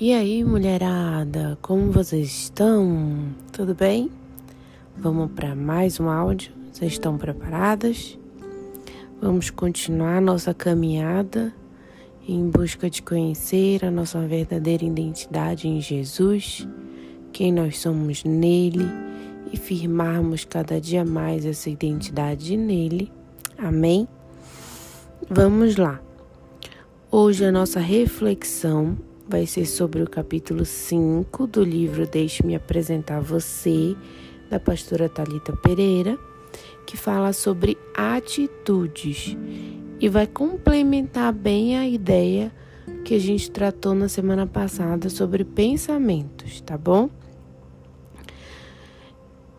E aí, mulherada, como vocês estão? Tudo bem? Vamos para mais um áudio? Vocês estão preparadas? Vamos continuar nossa caminhada em busca de conhecer a nossa verdadeira identidade em Jesus, quem nós somos nele e firmarmos cada dia mais essa identidade nele. Amém? Vamos lá. Hoje a nossa reflexão vai ser sobre o capítulo 5 do livro Deixe-me apresentar você, da pastora Talita Pereira, que fala sobre atitudes e vai complementar bem a ideia que a gente tratou na semana passada sobre pensamentos, tá bom?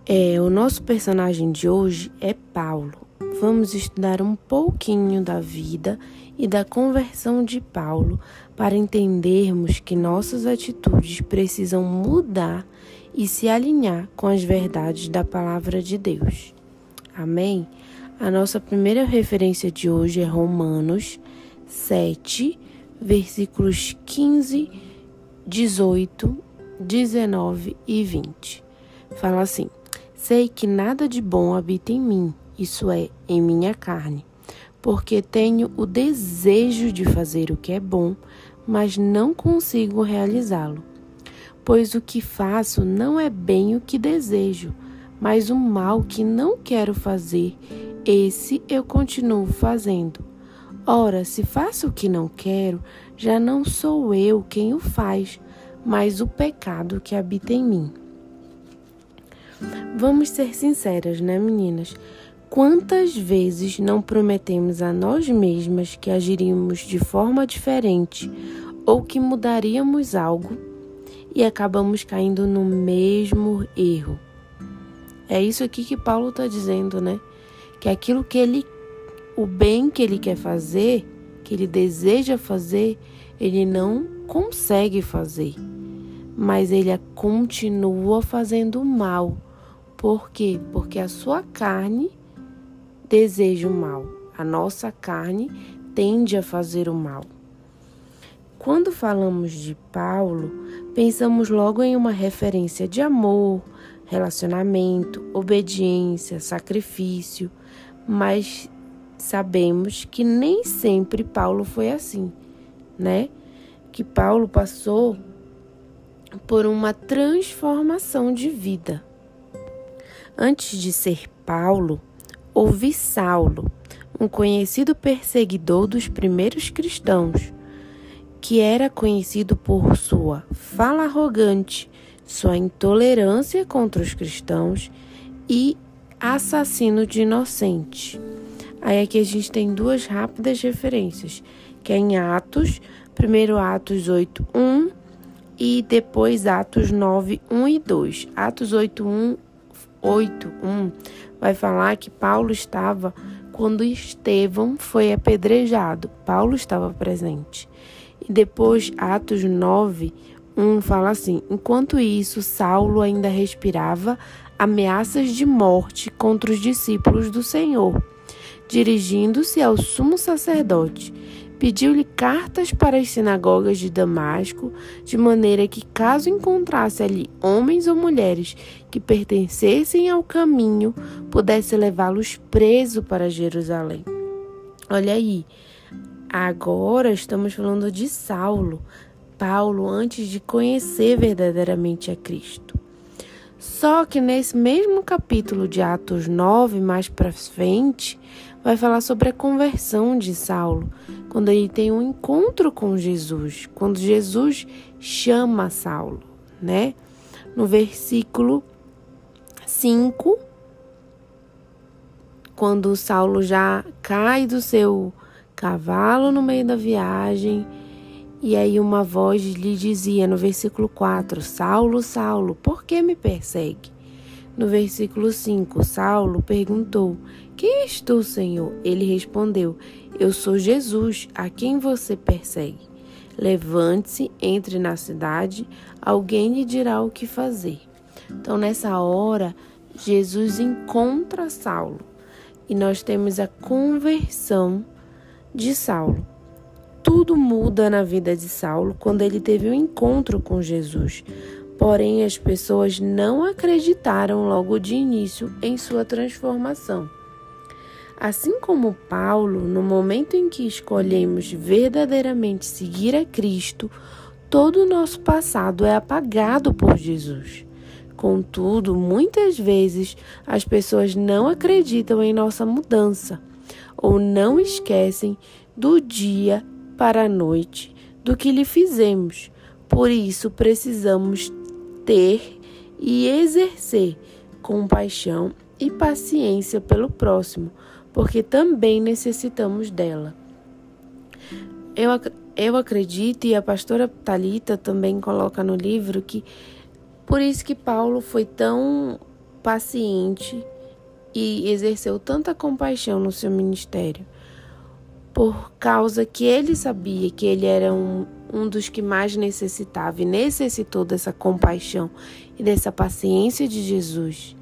É, o nosso personagem de hoje é Paulo. Vamos estudar um pouquinho da vida e da conversão de Paulo para entendermos que nossas atitudes precisam mudar e se alinhar com as verdades da palavra de Deus. Amém? A nossa primeira referência de hoje é Romanos 7, versículos 15, 18, 19 e 20. Fala assim: Sei que nada de bom habita em mim, isso é, em minha carne porque tenho o desejo de fazer o que é bom, mas não consigo realizá-lo. Pois o que faço não é bem o que desejo, mas o mal que não quero fazer, esse eu continuo fazendo. Ora, se faço o que não quero, já não sou eu quem o faz, mas o pecado que habita em mim. Vamos ser sinceras, né, meninas? Quantas vezes não prometemos a nós mesmas que agiríamos de forma diferente ou que mudaríamos algo e acabamos caindo no mesmo erro? É isso aqui que Paulo está dizendo, né? Que aquilo que ele, o bem que ele quer fazer, que ele deseja fazer, ele não consegue fazer, mas ele continua fazendo mal. Por quê? Porque a sua carne deseja o mal. A nossa carne tende a fazer o mal. Quando falamos de Paulo, pensamos logo em uma referência de amor, relacionamento, obediência, sacrifício, mas sabemos que nem sempre Paulo foi assim, né? Que Paulo passou por uma transformação de vida. Antes de ser Paulo, ouvi Saulo, um conhecido perseguidor dos primeiros cristãos, que era conhecido por sua fala arrogante, sua intolerância contra os cristãos e assassino de inocentes. Aí aqui a gente tem duas rápidas referências, que é em Atos, primeiro Atos 8, 1 e depois Atos 9, 1 e 2. Atos 8, 1, 8, 1 vai falar que Paulo estava quando Estevão foi apedrejado. Paulo estava presente. E depois, Atos 9, 1 fala assim: Enquanto isso, Saulo ainda respirava ameaças de morte contra os discípulos do Senhor. Dirigindo-se ao sumo sacerdote, pediu-lhe cartas para as sinagogas de Damasco, de maneira que, caso encontrasse ali homens ou mulheres que pertencessem ao caminho, pudesse levá-los preso para Jerusalém. Olha aí, agora estamos falando de Saulo, Paulo, antes de conhecer verdadeiramente a Cristo. Só que nesse mesmo capítulo de Atos 9, mais para frente, vai falar sobre a conversão de Saulo, quando ele tem um encontro com Jesus, quando Jesus chama Saulo, né? No versículo 5, quando Saulo já cai do seu cavalo no meio da viagem, e aí uma voz lhe dizia no versículo 4: Saulo, Saulo, por que me persegue? No versículo 5, Saulo perguntou: Quem és tu, Senhor? Ele respondeu: Eu sou Jesus, a quem você persegue. Levante-se, entre na cidade, alguém lhe dirá o que fazer. Então, nessa hora, Jesus encontra Saulo e nós temos a conversão de Saulo. tudo muda na vida de Saulo quando ele teve um encontro com Jesus. Porém, as pessoas não acreditaram logo de início em sua transformação. Assim como Paulo, no momento em que escolhemos verdadeiramente seguir a Cristo, todo o nosso passado é apagado por Jesus. Contudo, muitas vezes as pessoas não acreditam em nossa mudança ou não esquecem do dia para a noite do que lhe fizemos. Por isso, precisamos ter e exercer compaixão e paciência pelo próximo, porque também necessitamos dela. Eu, eu acredito, e a pastora Talita também coloca no livro, que por isso que Paulo foi tão paciente e exerceu tanta compaixão no seu ministério, por causa que ele sabia que ele era um, um dos que mais necessitava e necessitou dessa compaixão e dessa paciência de Jesus.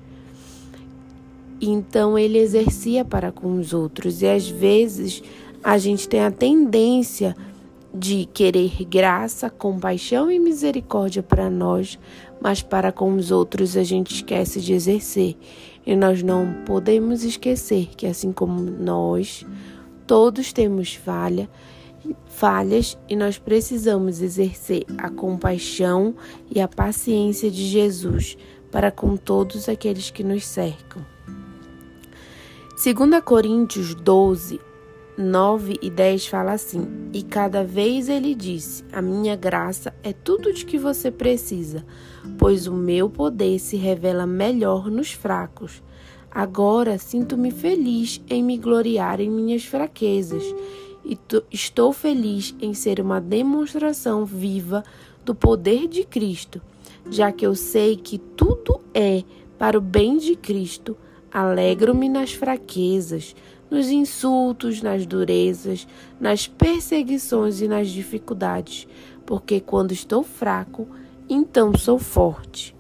Então ele exercia para com os outros, e às vezes a gente tem a tendência de querer graça, compaixão e misericórdia para nós, mas para com os outros a gente esquece de exercer. E nós não podemos esquecer que, assim como nós, todos temos falha, falhas e nós precisamos exercer a compaixão e a paciência de Jesus para com todos aqueles que nos cercam. 2 Coríntios 12, 9 e 10 fala assim: E cada vez ele disse: A minha graça é tudo de que você precisa, pois o meu poder se revela melhor nos fracos. Agora sinto-me feliz em me gloriar em minhas fraquezas, e estou feliz em ser uma demonstração viva do poder de Cristo, já que eu sei que tudo é para o bem de Cristo. Alegro-me nas fraquezas nos insultos, nas durezas, nas perseguições e nas dificuldades, porque quando estou fraco, então sou forte.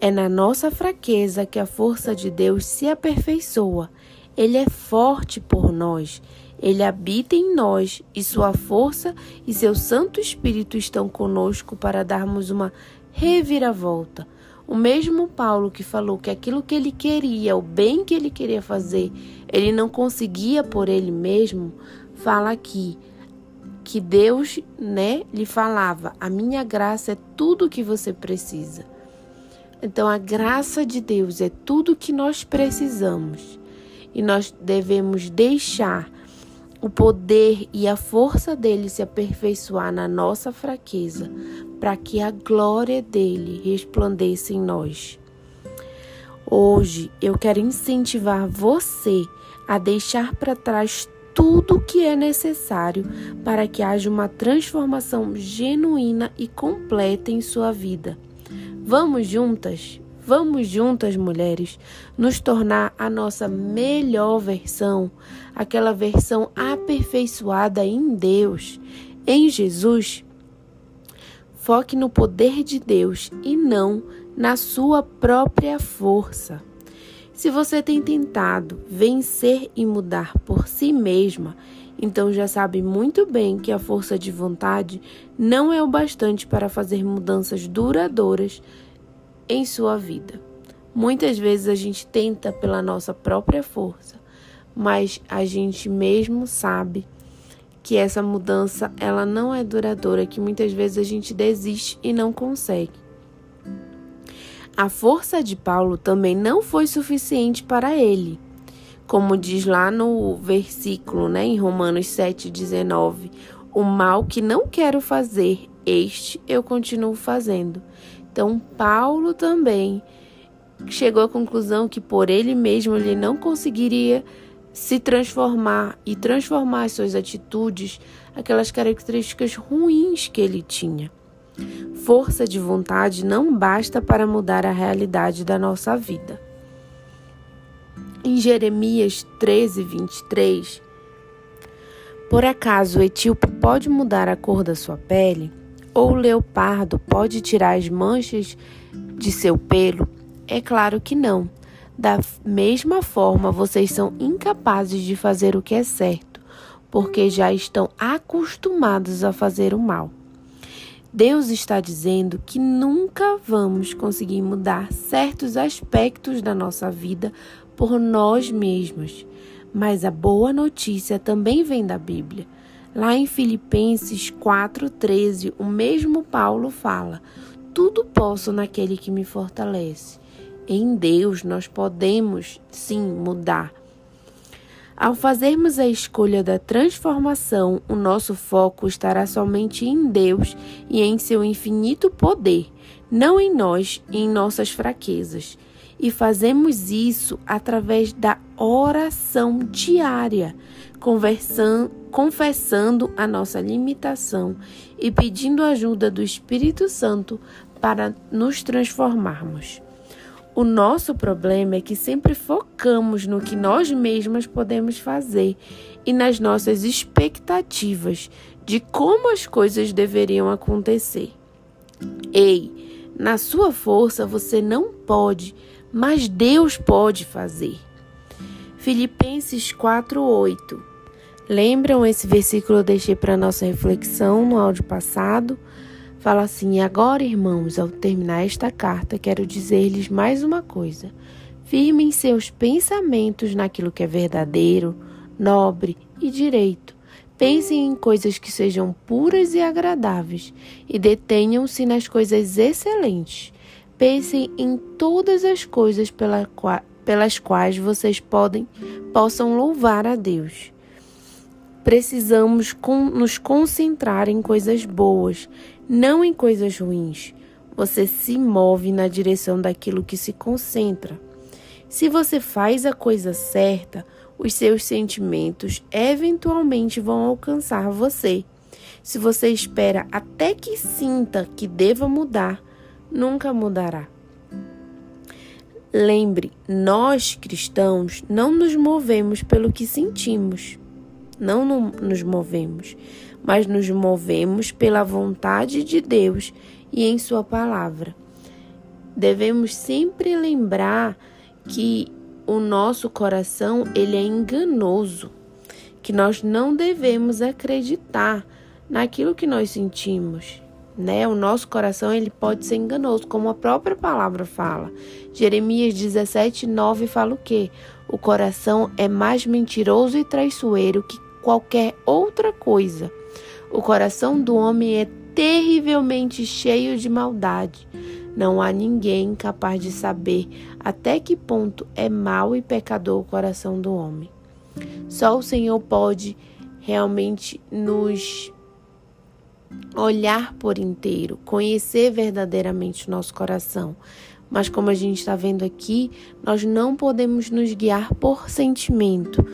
É na nossa fraqueza que a força de Deus se aperfeiçoa. Ele é forte por nós. Ele habita em nós e sua força e seu Santo Espírito estão conosco para darmos uma reviravolta o mesmo Paulo que falou que aquilo que ele queria, o bem que ele queria fazer, ele não conseguia por ele mesmo, fala aqui que Deus, né, lhe falava: "A minha graça é tudo o que você precisa". Então a graça de Deus é tudo o que nós precisamos. E nós devemos deixar o poder e a força dele se aperfeiçoar na nossa fraqueza, para que a glória dele resplandeça em nós. Hoje eu quero incentivar você a deixar para trás tudo o que é necessário para que haja uma transformação genuína e completa em sua vida. Vamos juntas? Vamos juntas, mulheres, nos tornar a nossa melhor versão, aquela versão aperfeiçoada em Deus, em Jesus. Foque no poder de Deus e não na sua própria força. Se você tem tentado vencer e mudar por si mesma, então já sabe muito bem que a força de vontade não é o bastante para fazer mudanças duradouras em sua vida. Muitas vezes a gente tenta pela nossa própria força, mas a gente mesmo sabe que essa mudança ela não é duradoura, que muitas vezes a gente desiste e não consegue. A força de Paulo também não foi suficiente para ele. Como diz lá no versículo, né, em Romanos 7:19, o mal que não quero fazer, este eu continuo fazendo. Então, Paulo também chegou à conclusão que por ele mesmo ele não conseguiria se transformar e transformar as suas atitudes, aquelas características ruins que ele tinha. Força de vontade não basta para mudar a realidade da nossa vida. Em Jeremias 13, 23, por acaso o etíope pode mudar a cor da sua pele? Ou o leopardo pode tirar as manchas de seu pelo? É claro que não. Da mesma forma, vocês são incapazes de fazer o que é certo, porque já estão acostumados a fazer o mal. Deus está dizendo que nunca vamos conseguir mudar certos aspectos da nossa vida por nós mesmos. Mas a boa notícia também vem da Bíblia. Lá em Filipenses 4,13, o mesmo Paulo fala: Tudo posso naquele que me fortalece. Em Deus nós podemos sim mudar. Ao fazermos a escolha da transformação, o nosso foco estará somente em Deus e em seu infinito poder, não em nós e em nossas fraquezas. E fazemos isso através da oração diária, confessando a nossa limitação e pedindo ajuda do Espírito Santo para nos transformarmos. O nosso problema é que sempre focamos no que nós mesmas podemos fazer e nas nossas expectativas de como as coisas deveriam acontecer. Ei, na sua força você não pode mas Deus pode fazer. Filipenses 4:8. Lembram esse versículo eu deixei para nossa reflexão no áudio passado? Fala assim: "Agora, irmãos, ao terminar esta carta, quero dizer-lhes mais uma coisa. Firmem seus pensamentos naquilo que é verdadeiro, nobre e direito. Pensem em coisas que sejam puras e agradáveis e detenham-se nas coisas excelentes." Pensem em todas as coisas pela qua, pelas quais vocês podem possam louvar a Deus. Precisamos nos concentrar em coisas boas, não em coisas ruins. Você se move na direção daquilo que se concentra. Se você faz a coisa certa, os seus sentimentos eventualmente vão alcançar você. Se você espera até que sinta que deva mudar, nunca mudará. Lembre, nós cristãos não nos movemos pelo que sentimos, não nos movemos, mas nos movemos pela vontade de Deus e em Sua palavra. Devemos sempre lembrar que o nosso coração ele é enganoso, que nós não devemos acreditar naquilo que nós sentimos, né? O nosso coração ele pode ser enganoso, como a própria palavra fala. Jeremias 17, 9 fala o quê? O coração é mais mentiroso e traiçoeiro que qualquer outra coisa. O coração do homem é terrivelmente cheio de maldade. Não há ninguém capaz de saber até que ponto é mau e pecador o coração do homem. Só o Senhor pode realmente nos olhar por inteiro, conhecer verdadeiramente o nosso coração. Mas como a gente está vendo aqui, nós não podemos nos guiar por sentimento.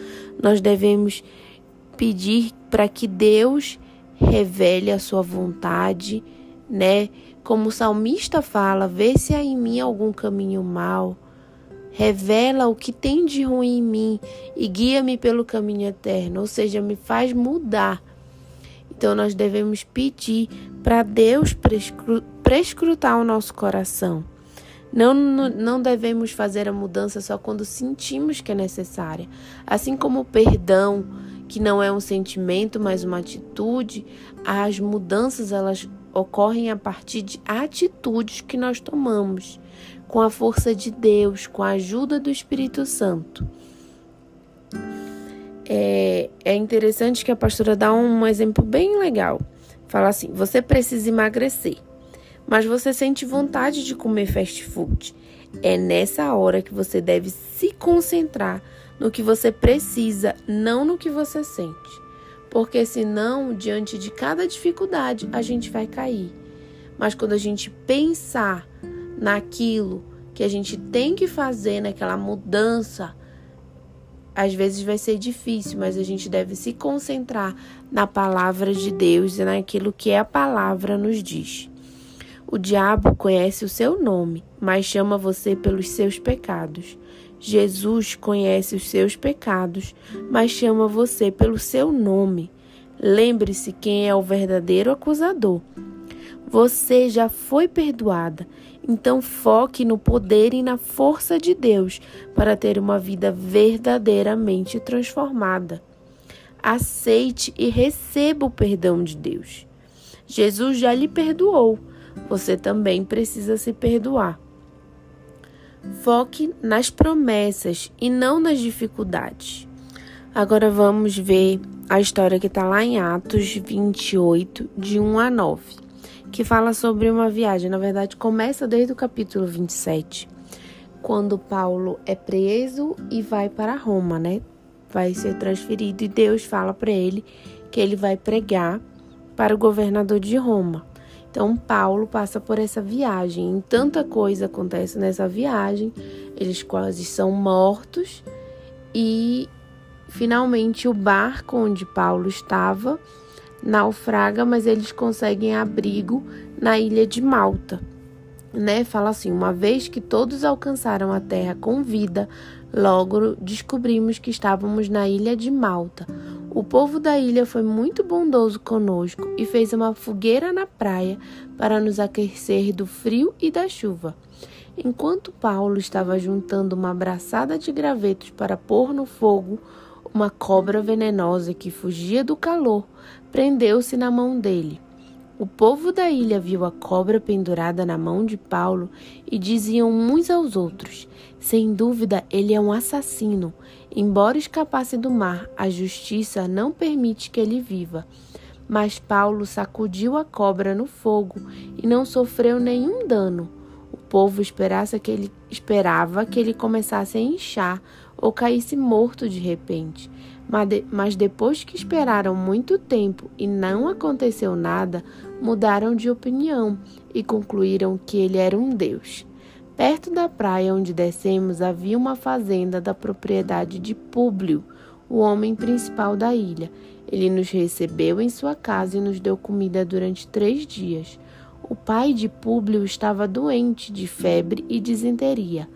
Nós devemos pedir para que Deus revele a sua vontade, né? Como o salmista fala, vê se há em mim algum caminho mau. Revela o que tem de ruim em mim e guia-me pelo caminho eterno, ou seja, me faz mudar então nós devemos pedir para Deus prescrutar o nosso coração. Não, não devemos fazer a mudança só quando sentimos que é necessária. Assim como o perdão, que não é um sentimento, mas uma atitude, as mudanças elas ocorrem a partir de atitudes que nós tomamos, com a força de Deus, com a ajuda do Espírito Santo é, é interessante que a pastora dá um exemplo bem legal. Fala assim: você precisa emagrecer, mas você sente vontade de comer fast food. É nessa hora que você deve se concentrar no que você precisa, não no que você sente. Porque senão, diante de cada dificuldade, a gente vai cair. Mas quando a gente pensar naquilo que a gente tem que fazer, naquela mudança, às vezes vai ser difícil, mas a gente deve se concentrar na palavra de Deus e naquilo que a palavra nos diz. O diabo conhece o seu nome, mas chama você pelos seus pecados. Jesus conhece os seus pecados, mas chama você pelo seu nome. Lembre-se quem é o verdadeiro acusador. Você já foi perdoada então foque no poder e na força de Deus para ter uma vida verdadeiramente transformada. aceite e receba o perdão de Deus. Jesus já lhe perdoou, você também precisa se perdoar. Foque nas promessas e não nas dificuldades. Agora vamos ver a história que está lá em Atos 28, de 1 a 9, que fala sobre uma viagem. Na verdade, começa desde o capítulo 27, quando Paulo é preso e vai para Roma, né? Vai ser transferido e Deus fala para ele que ele vai pregar para o governador de Roma. Então, Paulo passa por essa viagem. E tanta coisa acontece nessa viagem. Eles quase são mortos. E finalmente o barco onde Paulo estava naufraga, mas eles conseguem abrigo na ilha de Malta. Né? Fala assim: uma vez que todos alcançaram a terra com vida, logo descobrimos que estávamos na ilha de Malta o povo da ilha foi muito bondoso conosco e fez uma fogueira na praia para nos aquecer do frio e da chuva. Enquanto Paulo estava juntando uma braçada de gravetos para pôr no fogo, uma cobra venenosa que fugia do calor prendeu-se na mão dele. O povo da ilha viu a cobra pendurada na mão de Paulo e diziam uns aos outros: Sem dúvida, ele é um assassino. Embora escapasse do mar, a justiça não permite que ele viva. Mas Paulo sacudiu a cobra no fogo e não sofreu nenhum dano. O povo esperasse que ele, esperava que ele começasse a inchar ou caísse morto de repente. Mas depois que esperaram muito tempo e não aconteceu nada, mudaram de opinião e concluíram que ele era um deus. Perto da praia onde descemos havia uma fazenda da propriedade de Públio, o homem principal da ilha. Ele nos recebeu em sua casa e nos deu comida durante três dias. O pai de Públio estava doente de febre e disenteria.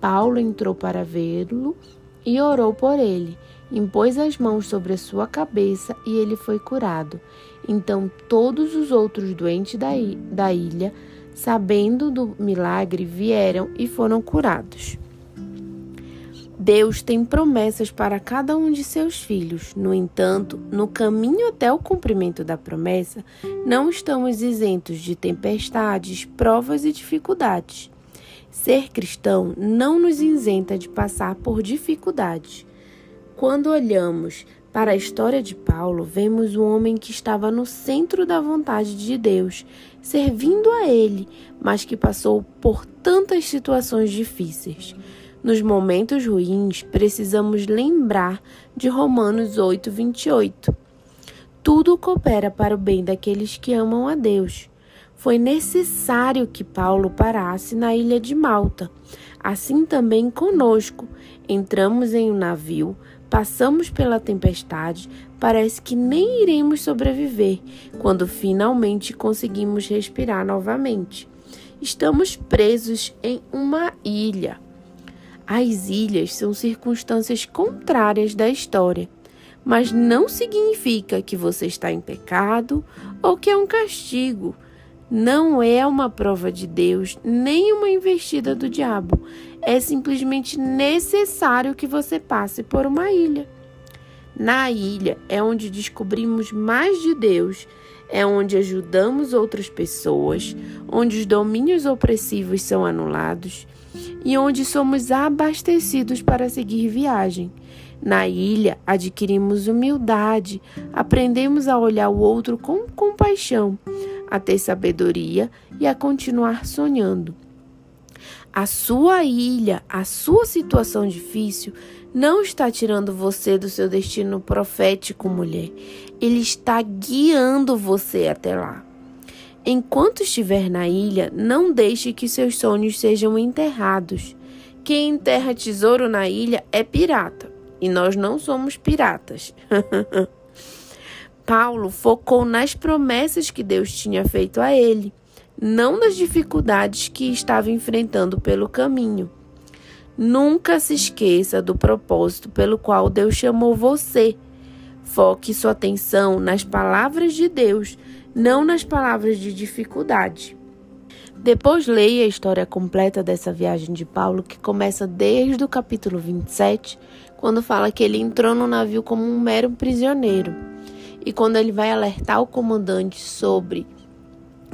Paulo entrou para vê-lo e orou por ele impôs as mãos sobre a sua cabeça e ele foi curado. Então todos os outros doentes da, da ilha, sabendo do milagre, vieram e foram curados. Deus tem promessas para cada um de seus filhos. No entanto, no caminho até o cumprimento da promessa, não estamos isentos de tempestades, provas e dificuldades. Ser cristão não nos isenta de passar por dificuldades. Quando olhamos para a história de Paulo, vemos um homem que estava no centro da vontade de Deus, servindo a Ele, mas que passou por tantas situações difíceis. Nos momentos ruins, precisamos lembrar de Romanos 8, 28. Tudo coopera para o bem daqueles que amam a Deus. Foi necessário que Paulo parasse na ilha de Malta. Assim também conosco. Entramos em um navio, Passamos pela tempestade, parece que nem iremos sobreviver quando finalmente conseguimos respirar novamente. Estamos presos em uma ilha. As ilhas são circunstâncias contrárias da história, mas não significa que você está em pecado ou que é um castigo. Não é uma prova de Deus, nem uma investida do diabo. É simplesmente necessário que você passe por uma ilha. Na ilha é onde descobrimos mais de Deus, é onde ajudamos outras pessoas, onde os domínios opressivos são anulados e onde somos abastecidos para seguir viagem. Na ilha, adquirimos humildade, aprendemos a olhar o outro com compaixão a ter sabedoria e a continuar sonhando. A sua ilha, a sua situação difícil, não está tirando você do seu destino profético, mulher. Ele está guiando você até lá. Enquanto estiver na ilha, não deixe que seus sonhos sejam enterrados. Quem enterra tesouro na ilha é pirata. E nós não somos piratas. Paulo focou nas promessas que Deus tinha feito a ele, não nas dificuldades que estava enfrentando pelo caminho. Nunca se esqueça do propósito pelo qual Deus chamou você. Foque sua atenção nas palavras de Deus, não nas palavras de dificuldade. Depois leia a história completa dessa viagem de Paulo, que começa desde o capítulo 27, quando fala que ele entrou no navio como um mero prisioneiro. E quando ele vai alertar o comandante sobre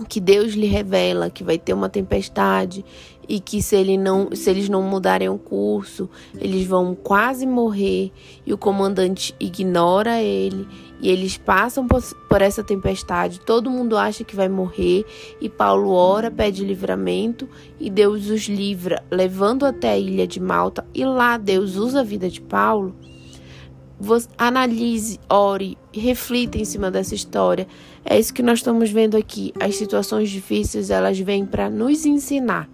que Deus lhe revela que vai ter uma tempestade e que se, ele não, se eles não mudarem o curso, eles vão quase morrer e o comandante ignora ele e eles passam por, por essa tempestade, todo mundo acha que vai morrer e Paulo ora, pede livramento e Deus os livra, levando até a ilha de Malta e lá Deus usa a vida de Paulo. Você analise, ore, reflita em cima dessa história. É isso que nós estamos vendo aqui. As situações difíceis, elas vêm para nos ensinar.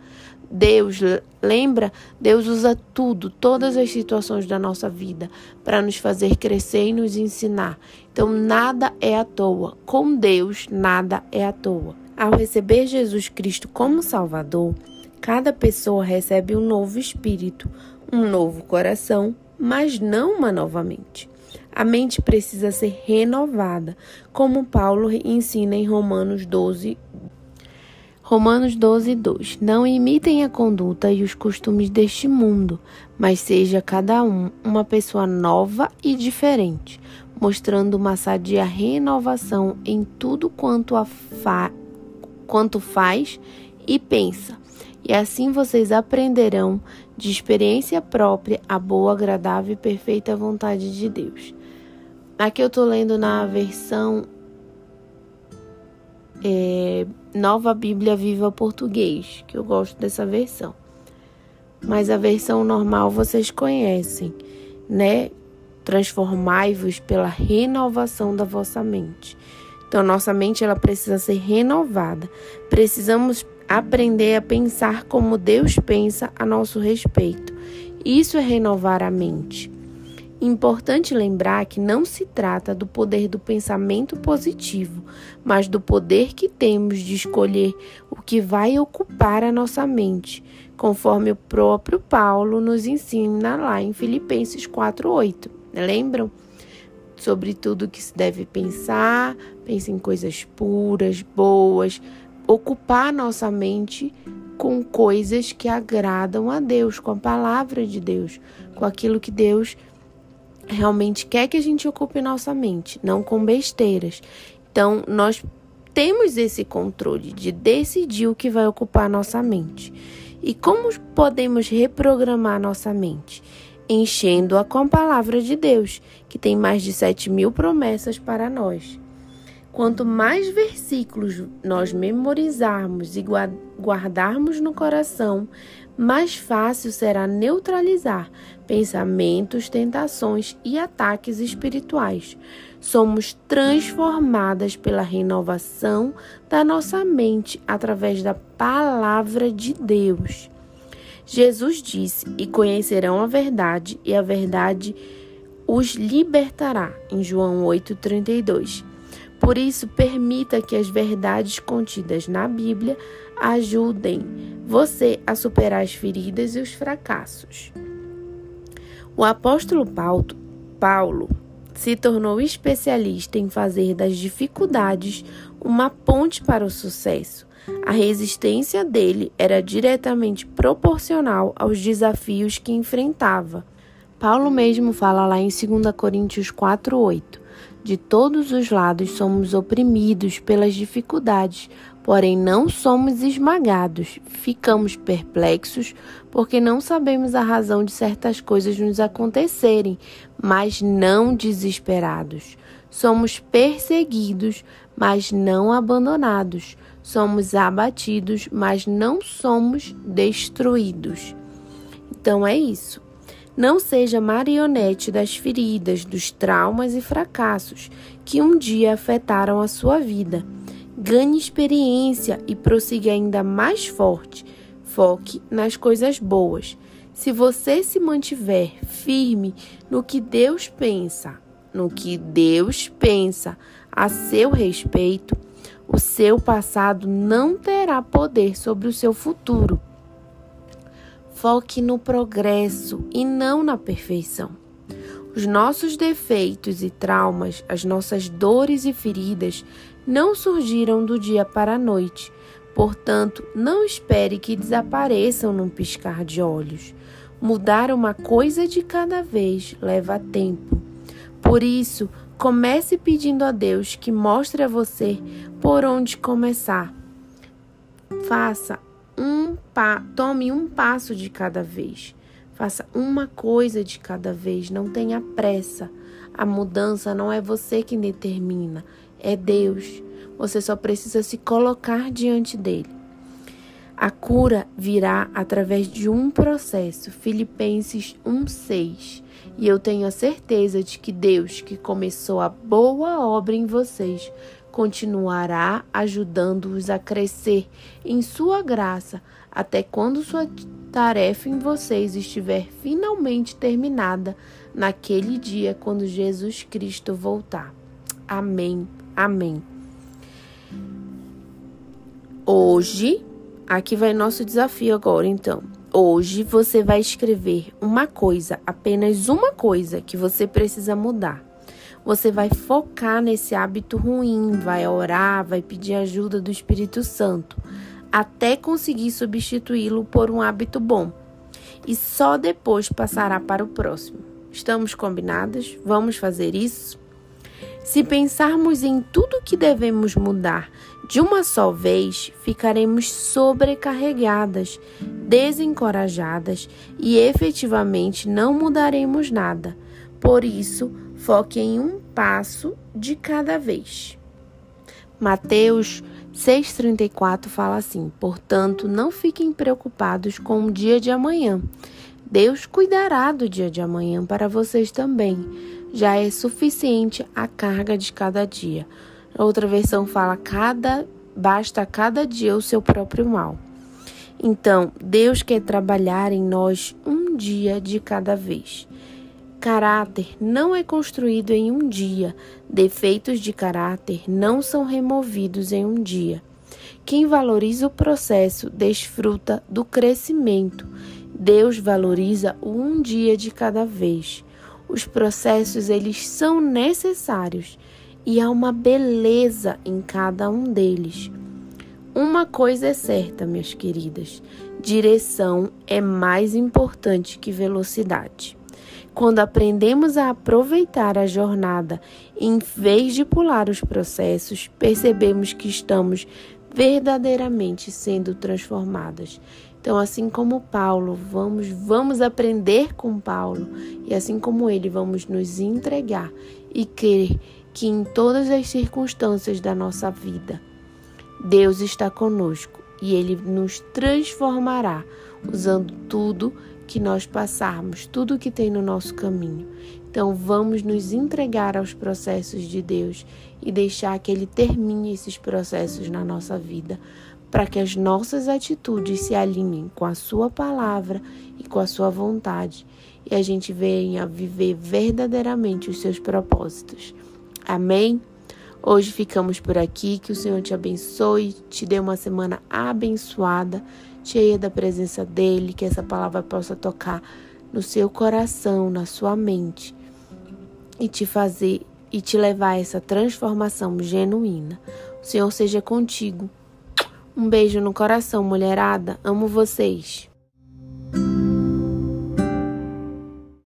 Deus, lembra? Deus usa tudo, todas as situações da nossa vida, para nos fazer crescer e nos ensinar. Então, nada é à toa. Com Deus, nada é à toa. Ao receber Jesus Cristo como Salvador, cada pessoa recebe um novo espírito, um novo coração, mas não uma nova mente. A mente precisa ser renovada, como Paulo ensina em Romanos 12, Romanos 12, 2. Não imitem a conduta e os costumes deste mundo, mas seja cada um uma pessoa nova e diferente, mostrando uma sadia renovação em tudo quanto, fa quanto faz e pensa. E assim vocês aprenderão de experiência própria a boa, agradável e perfeita vontade de Deus. Aqui eu estou lendo na versão é, Nova Bíblia Viva Português, que eu gosto dessa versão. Mas a versão normal vocês conhecem, né? Transformai-vos pela renovação da vossa mente. Então, nossa mente ela precisa ser renovada. Precisamos aprender a pensar como Deus pensa a nosso respeito. Isso é renovar a mente. Importante lembrar que não se trata do poder do pensamento positivo, mas do poder que temos de escolher o que vai ocupar a nossa mente, conforme o próprio Paulo nos ensina lá em Filipenses 4:8. Lembram? Sobre tudo que se deve pensar, pense em coisas puras, boas, ocupar nossa mente com coisas que agradam a Deus, com a palavra de Deus, com aquilo que Deus realmente quer que a gente ocupe nossa mente, não com besteiras. Então, nós temos esse controle de decidir o que vai ocupar nossa mente. E como podemos reprogramar nossa mente? Enchendo-a com a palavra de Deus, que tem mais de 7 mil promessas para nós. Quanto mais versículos nós memorizarmos e guardarmos no coração, mais fácil será neutralizar pensamentos, tentações e ataques espirituais. Somos transformadas pela renovação da nossa mente através da palavra de Deus. Jesus disse: E conhecerão a verdade, e a verdade os libertará. Em João 8,32. Por isso, permita que as verdades contidas na Bíblia ajudem você a superar as feridas e os fracassos. O apóstolo Paulo se tornou especialista em fazer das dificuldades uma ponte para o sucesso. A resistência dele era diretamente proporcional aos desafios que enfrentava. Paulo mesmo fala lá em 2 Coríntios 4:8. De todos os lados somos oprimidos pelas dificuldades, porém não somos esmagados. Ficamos perplexos porque não sabemos a razão de certas coisas nos acontecerem, mas não desesperados. Somos perseguidos, mas não abandonados. Somos abatidos, mas não somos destruídos. Então é isso. Não seja marionete das feridas, dos traumas e fracassos que um dia afetaram a sua vida. Ganhe experiência e prossiga ainda mais forte. Foque nas coisas boas. Se você se mantiver firme no que Deus pensa, no que Deus pensa a seu respeito, o seu passado não terá poder sobre o seu futuro. Foque no progresso e não na perfeição. Os nossos defeitos e traumas, as nossas dores e feridas não surgiram do dia para a noite. Portanto, não espere que desapareçam num piscar de olhos. Mudar uma coisa de cada vez leva tempo. Por isso, comece pedindo a Deus que mostre a você por onde começar. Faça um pa tome um passo de cada vez. Faça uma coisa de cada vez, não tenha pressa. A mudança não é você quem determina, é Deus. Você só precisa se colocar diante dele. A cura virá através de um processo, Filipenses 1:6. E eu tenho a certeza de que Deus, que começou a boa obra em vocês, continuará ajudando-os a crescer em sua graça, até quando sua tarefa em vocês estiver finalmente terminada, naquele dia quando Jesus Cristo voltar. Amém. Amém. Hoje, aqui vai nosso desafio agora, então. Hoje você vai escrever uma coisa, apenas uma coisa que você precisa mudar. Você vai focar nesse hábito ruim, vai orar, vai pedir ajuda do Espírito Santo, até conseguir substituí-lo por um hábito bom. E só depois passará para o próximo. Estamos combinadas? Vamos fazer isso? Se pensarmos em tudo que devemos mudar de uma só vez, ficaremos sobrecarregadas, desencorajadas e efetivamente não mudaremos nada. Por isso, Foque em um passo de cada vez. Mateus 6,34 fala assim: Portanto, não fiquem preocupados com o dia de amanhã. Deus cuidará do dia de amanhã para vocês também. Já é suficiente a carga de cada dia. outra versão fala: cada basta cada dia o seu próprio mal. Então, Deus quer trabalhar em nós um dia de cada vez. Caráter não é construído em um dia, defeitos de caráter não são removidos em um dia. Quem valoriza o processo desfruta do crescimento. Deus valoriza um dia de cada vez. Os processos eles são necessários e há uma beleza em cada um deles. Uma coisa é certa, minhas queridas: direção é mais importante que velocidade. Quando aprendemos a aproveitar a jornada em vez de pular os processos, percebemos que estamos verdadeiramente sendo transformadas. Então, assim como Paulo, vamos vamos aprender com Paulo e assim como ele, vamos nos entregar e crer que em todas as circunstâncias da nossa vida, Deus está conosco e ele nos transformará usando tudo que nós passarmos, tudo que tem no nosso caminho. Então vamos nos entregar aos processos de Deus e deixar que Ele termine esses processos na nossa vida, para que as nossas atitudes se alinhem com a Sua palavra e com a Sua vontade e a gente venha viver verdadeiramente os seus propósitos. Amém? Hoje ficamos por aqui. Que o Senhor te abençoe, te dê uma semana abençoada cheia da presença dele, que essa palavra possa tocar no seu coração, na sua mente e te fazer e te levar a essa transformação genuína. O Senhor seja contigo. Um beijo no coração, mulherada. Amo vocês.